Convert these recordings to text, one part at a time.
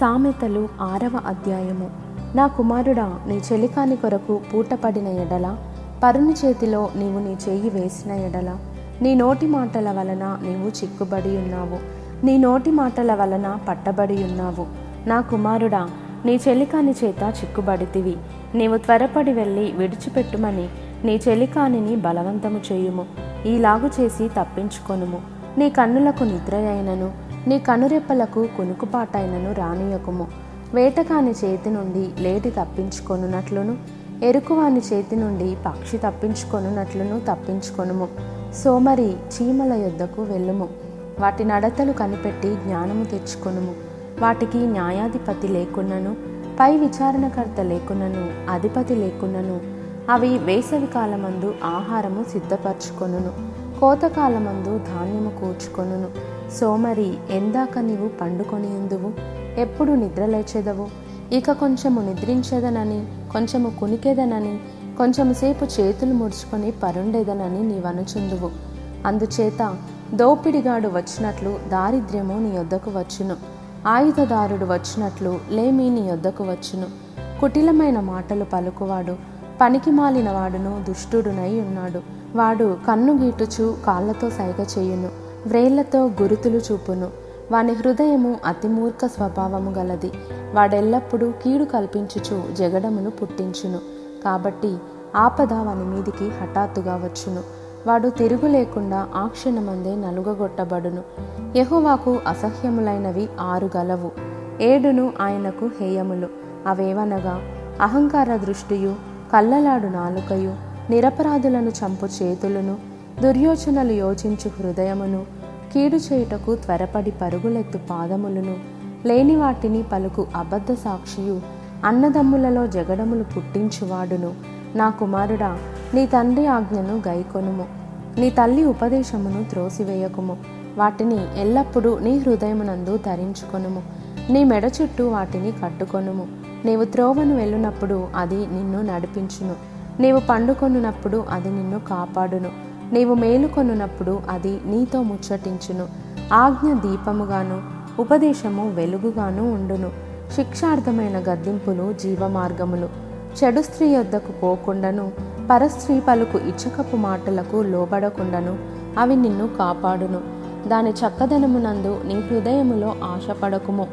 సామెతలు ఆరవ అధ్యాయము. నా కుమారుడా నీ చెలికాని కొరకు పూటపడిన ఎడల పరుని చేతిలో నీవు నీ చేయి వేసిన ఎడల నీ నోటి మాటల వలన నీవు చిక్కుబడి ఉన్నావు. నీ నోటి మాటల వలన పట్టబడి ఉన్నావు. నా కుమారుడా నీ చెలికాని చేత చిక్కుబడితివి. నీవు త్వరపడి వెళ్ళి విడిచిపెట్టుమని నీ చెలికానిని బలవంతము చేయుము. ఈలాగు చేసి తప్పించుకొనుము. నీ కన్నులకు నిద్ర అయినను. నీ కనురెప్పలకు కునుకుపాటైనను రానియకుము వేటకాని చేతి నుండి లేటి తప్పించుకొనున్నట్లును ఎరుకువాని చేతి నుండి పక్షి తప్పించుకొనున్నట్లును తప్పించుకొనుము. సోమరి చీమల యొద్దకు వెళ్ళుము. వాటి నడతలు కనిపెట్టి జ్ఞానము తెచ్చుకొనుము. వాటికి న్యాయాధిపతి లేకున్నను పై విచారణకర్త లేకున్నను అధిపతి లేకున్నను అవి వేసవి కాలమందు ఆహారము సిద్ధపరచుకొనును. కోతకాలమందు ధాన్యము కూర్చుకొనును. సోమరి ఎందాక నీవు పండుకొని ఎందువు ఎప్పుడు నిద్రలేచెదవు ఇక కొంచెము నిద్రించేదనని కొంచెము కునికేదనని కొంచెంసేపు చేతులు ముడుచుకొని పరుండేదనని నీవనుచుందువు. అందుచేత దోపిడిగాడు వచ్చినట్లు దారిద్ర్యము నీ యొద్దకు వచ్చును. ఆయుధదారుడు వచ్చినట్లు లేమి నీ యొద్దకు వచ్చును. కుటిలమైన మాటలు పలుకువాడు పనికి మాలినవాడును దుష్టుడునై ఉన్నాడు. వాడు కన్ను గీటుచు కాళ్ళతో సైగ చేయును వ్రేళ్ళతో గురుతులు చూపును. వాని హృదయము అతి మూర్ఖ స్వభావము గలది. వాడెల్లప్పుడూ కీడు కల్పించుచు జగడమును పుట్టించును. కాబట్టి ఆపద వాని మీదికి హఠాత్తుగా వచ్చును. వాడు తిరుగు లేకుండా ఆ క్షణమందే నలుగగొట్టబడును. యహువాకు అసహ్యములైనవి ఆరు గలవు. ఏడును ఆయనకు హేయములు. అవేవనగా అహంకార దృష్టియు కళ్ళలాడు నాలుకయు నిరపరాధులను చంపు చేతులను దుర్యోచనలు యోచించు హృదయమును కీడు చేయుటకు త్వరపడి పరుగులెత్తు పాదములను లేని వాటిని పలుకు అబద్ధ సాక్షియు అన్నదమ్ములలో జగడములు పుట్టించువాడును. నా కుమారుడా నీ తండ్రి ఆజ్ఞను గైకొనుము. నీ తల్లి ఉపదేశమును త్రోసివేయకుము. వాటిని ఎల్లప్పుడూ నీ హృదయమునందు ధరించుకొనుము. నీ మెడ చుట్టూ వాటిని కట్టుకొనుము. నీవు త్రోవను వెళ్ళునప్పుడు అది నిన్ను నడిపించును. నీవు పండుకొనున్నప్పుడు అది నిన్ను కాపాడును. నీవు మేలుకొనున్నప్పుడు అది నీతో ముచ్చటించును. ఆజ్ఞ దీపముగాను ఉపదేశము వెలుగుగాను ఉండును. శిక్షార్థమైన గద్దింపులు జీవమార్గములు. చెడు స్త్రీ యొద్దకు పోకుండాను. పరస్త్రీ పలుకు ఇచ్చకపు మాటలకు లోబడకుండాను. అవి నిన్ను కాపాడును. దాని చక్కదనమునందు నీ హృదయములో ఆశపడకుము.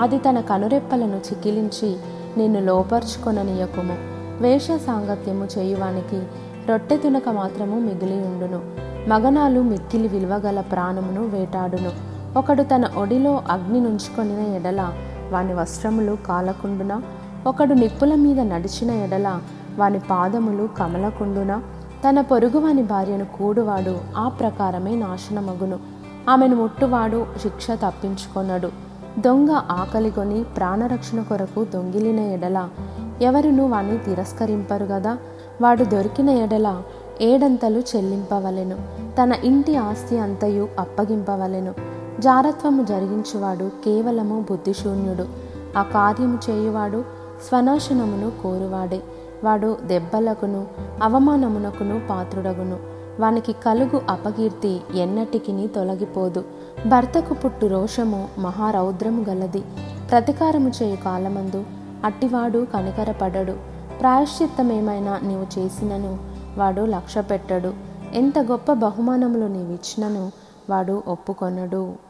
అది తన కనురెప్పలను చికిలించి నిన్ను లోపర్చుకొననీయకుము. వేష సాంగత్యము చేయువానికి రొట్టె తునక మాత్రము మిగిలి ఉండును. మగనాలు మిక్కిలి విలువగల ప్రాణమును వేటాడును. ఒకడు తన ఒడిలో అగ్ని నుంచుకొనిన ఎడల వాని వస్త్రములు కాలకుండున? ఒకడు నిప్పుల మీద నడిచిన ఎడల వాని పాదములు కమలకుండున? తన పొరుగువాని భార్యను కూడువాడు ఆ ప్రకారమే నాశనమగును. ఆమెను ముట్టువాడు శిక్ష తప్పించుకొనడు. దొంగ ఆకలిగొని ప్రాణరక్షణ కొరకు దొంగిలిన ఎడల ఎవరును వాణ్ణి తిరస్కరింపరు గదా. వాడు దొరికిన ఎడల ఏడంతలు చెల్లింపవలెను. తన ఇంటి ఆస్తి అంతయు అప్పగింపవలెను. జారత్వము జరిగించువాడు కేవలము బుద్ధిశూన్యుడు. ఆ కార్యము చేయువాడు స్వనాశనమును కోరువాడే. వాడు దెబ్బలకును అవమానమునకును పాత్రుడగును. వానికి కలుగు అపకీర్తి ఎన్నటికిని తొలగిపోదు. భర్తకు పుట్టు రోషము మహారౌద్రము గలది. ప్రతికారము చేయు కాలమందు అట్టివాడు కనికరపడడు. ప్రాయశ్చిత్తమేమైనా నీవు చేసినను వాడు లక్ష్య పెట్టడు ఎంత గొప్ప బహుమానములు నీవిచ్చినను వాడు ఒప్పుకొనడు.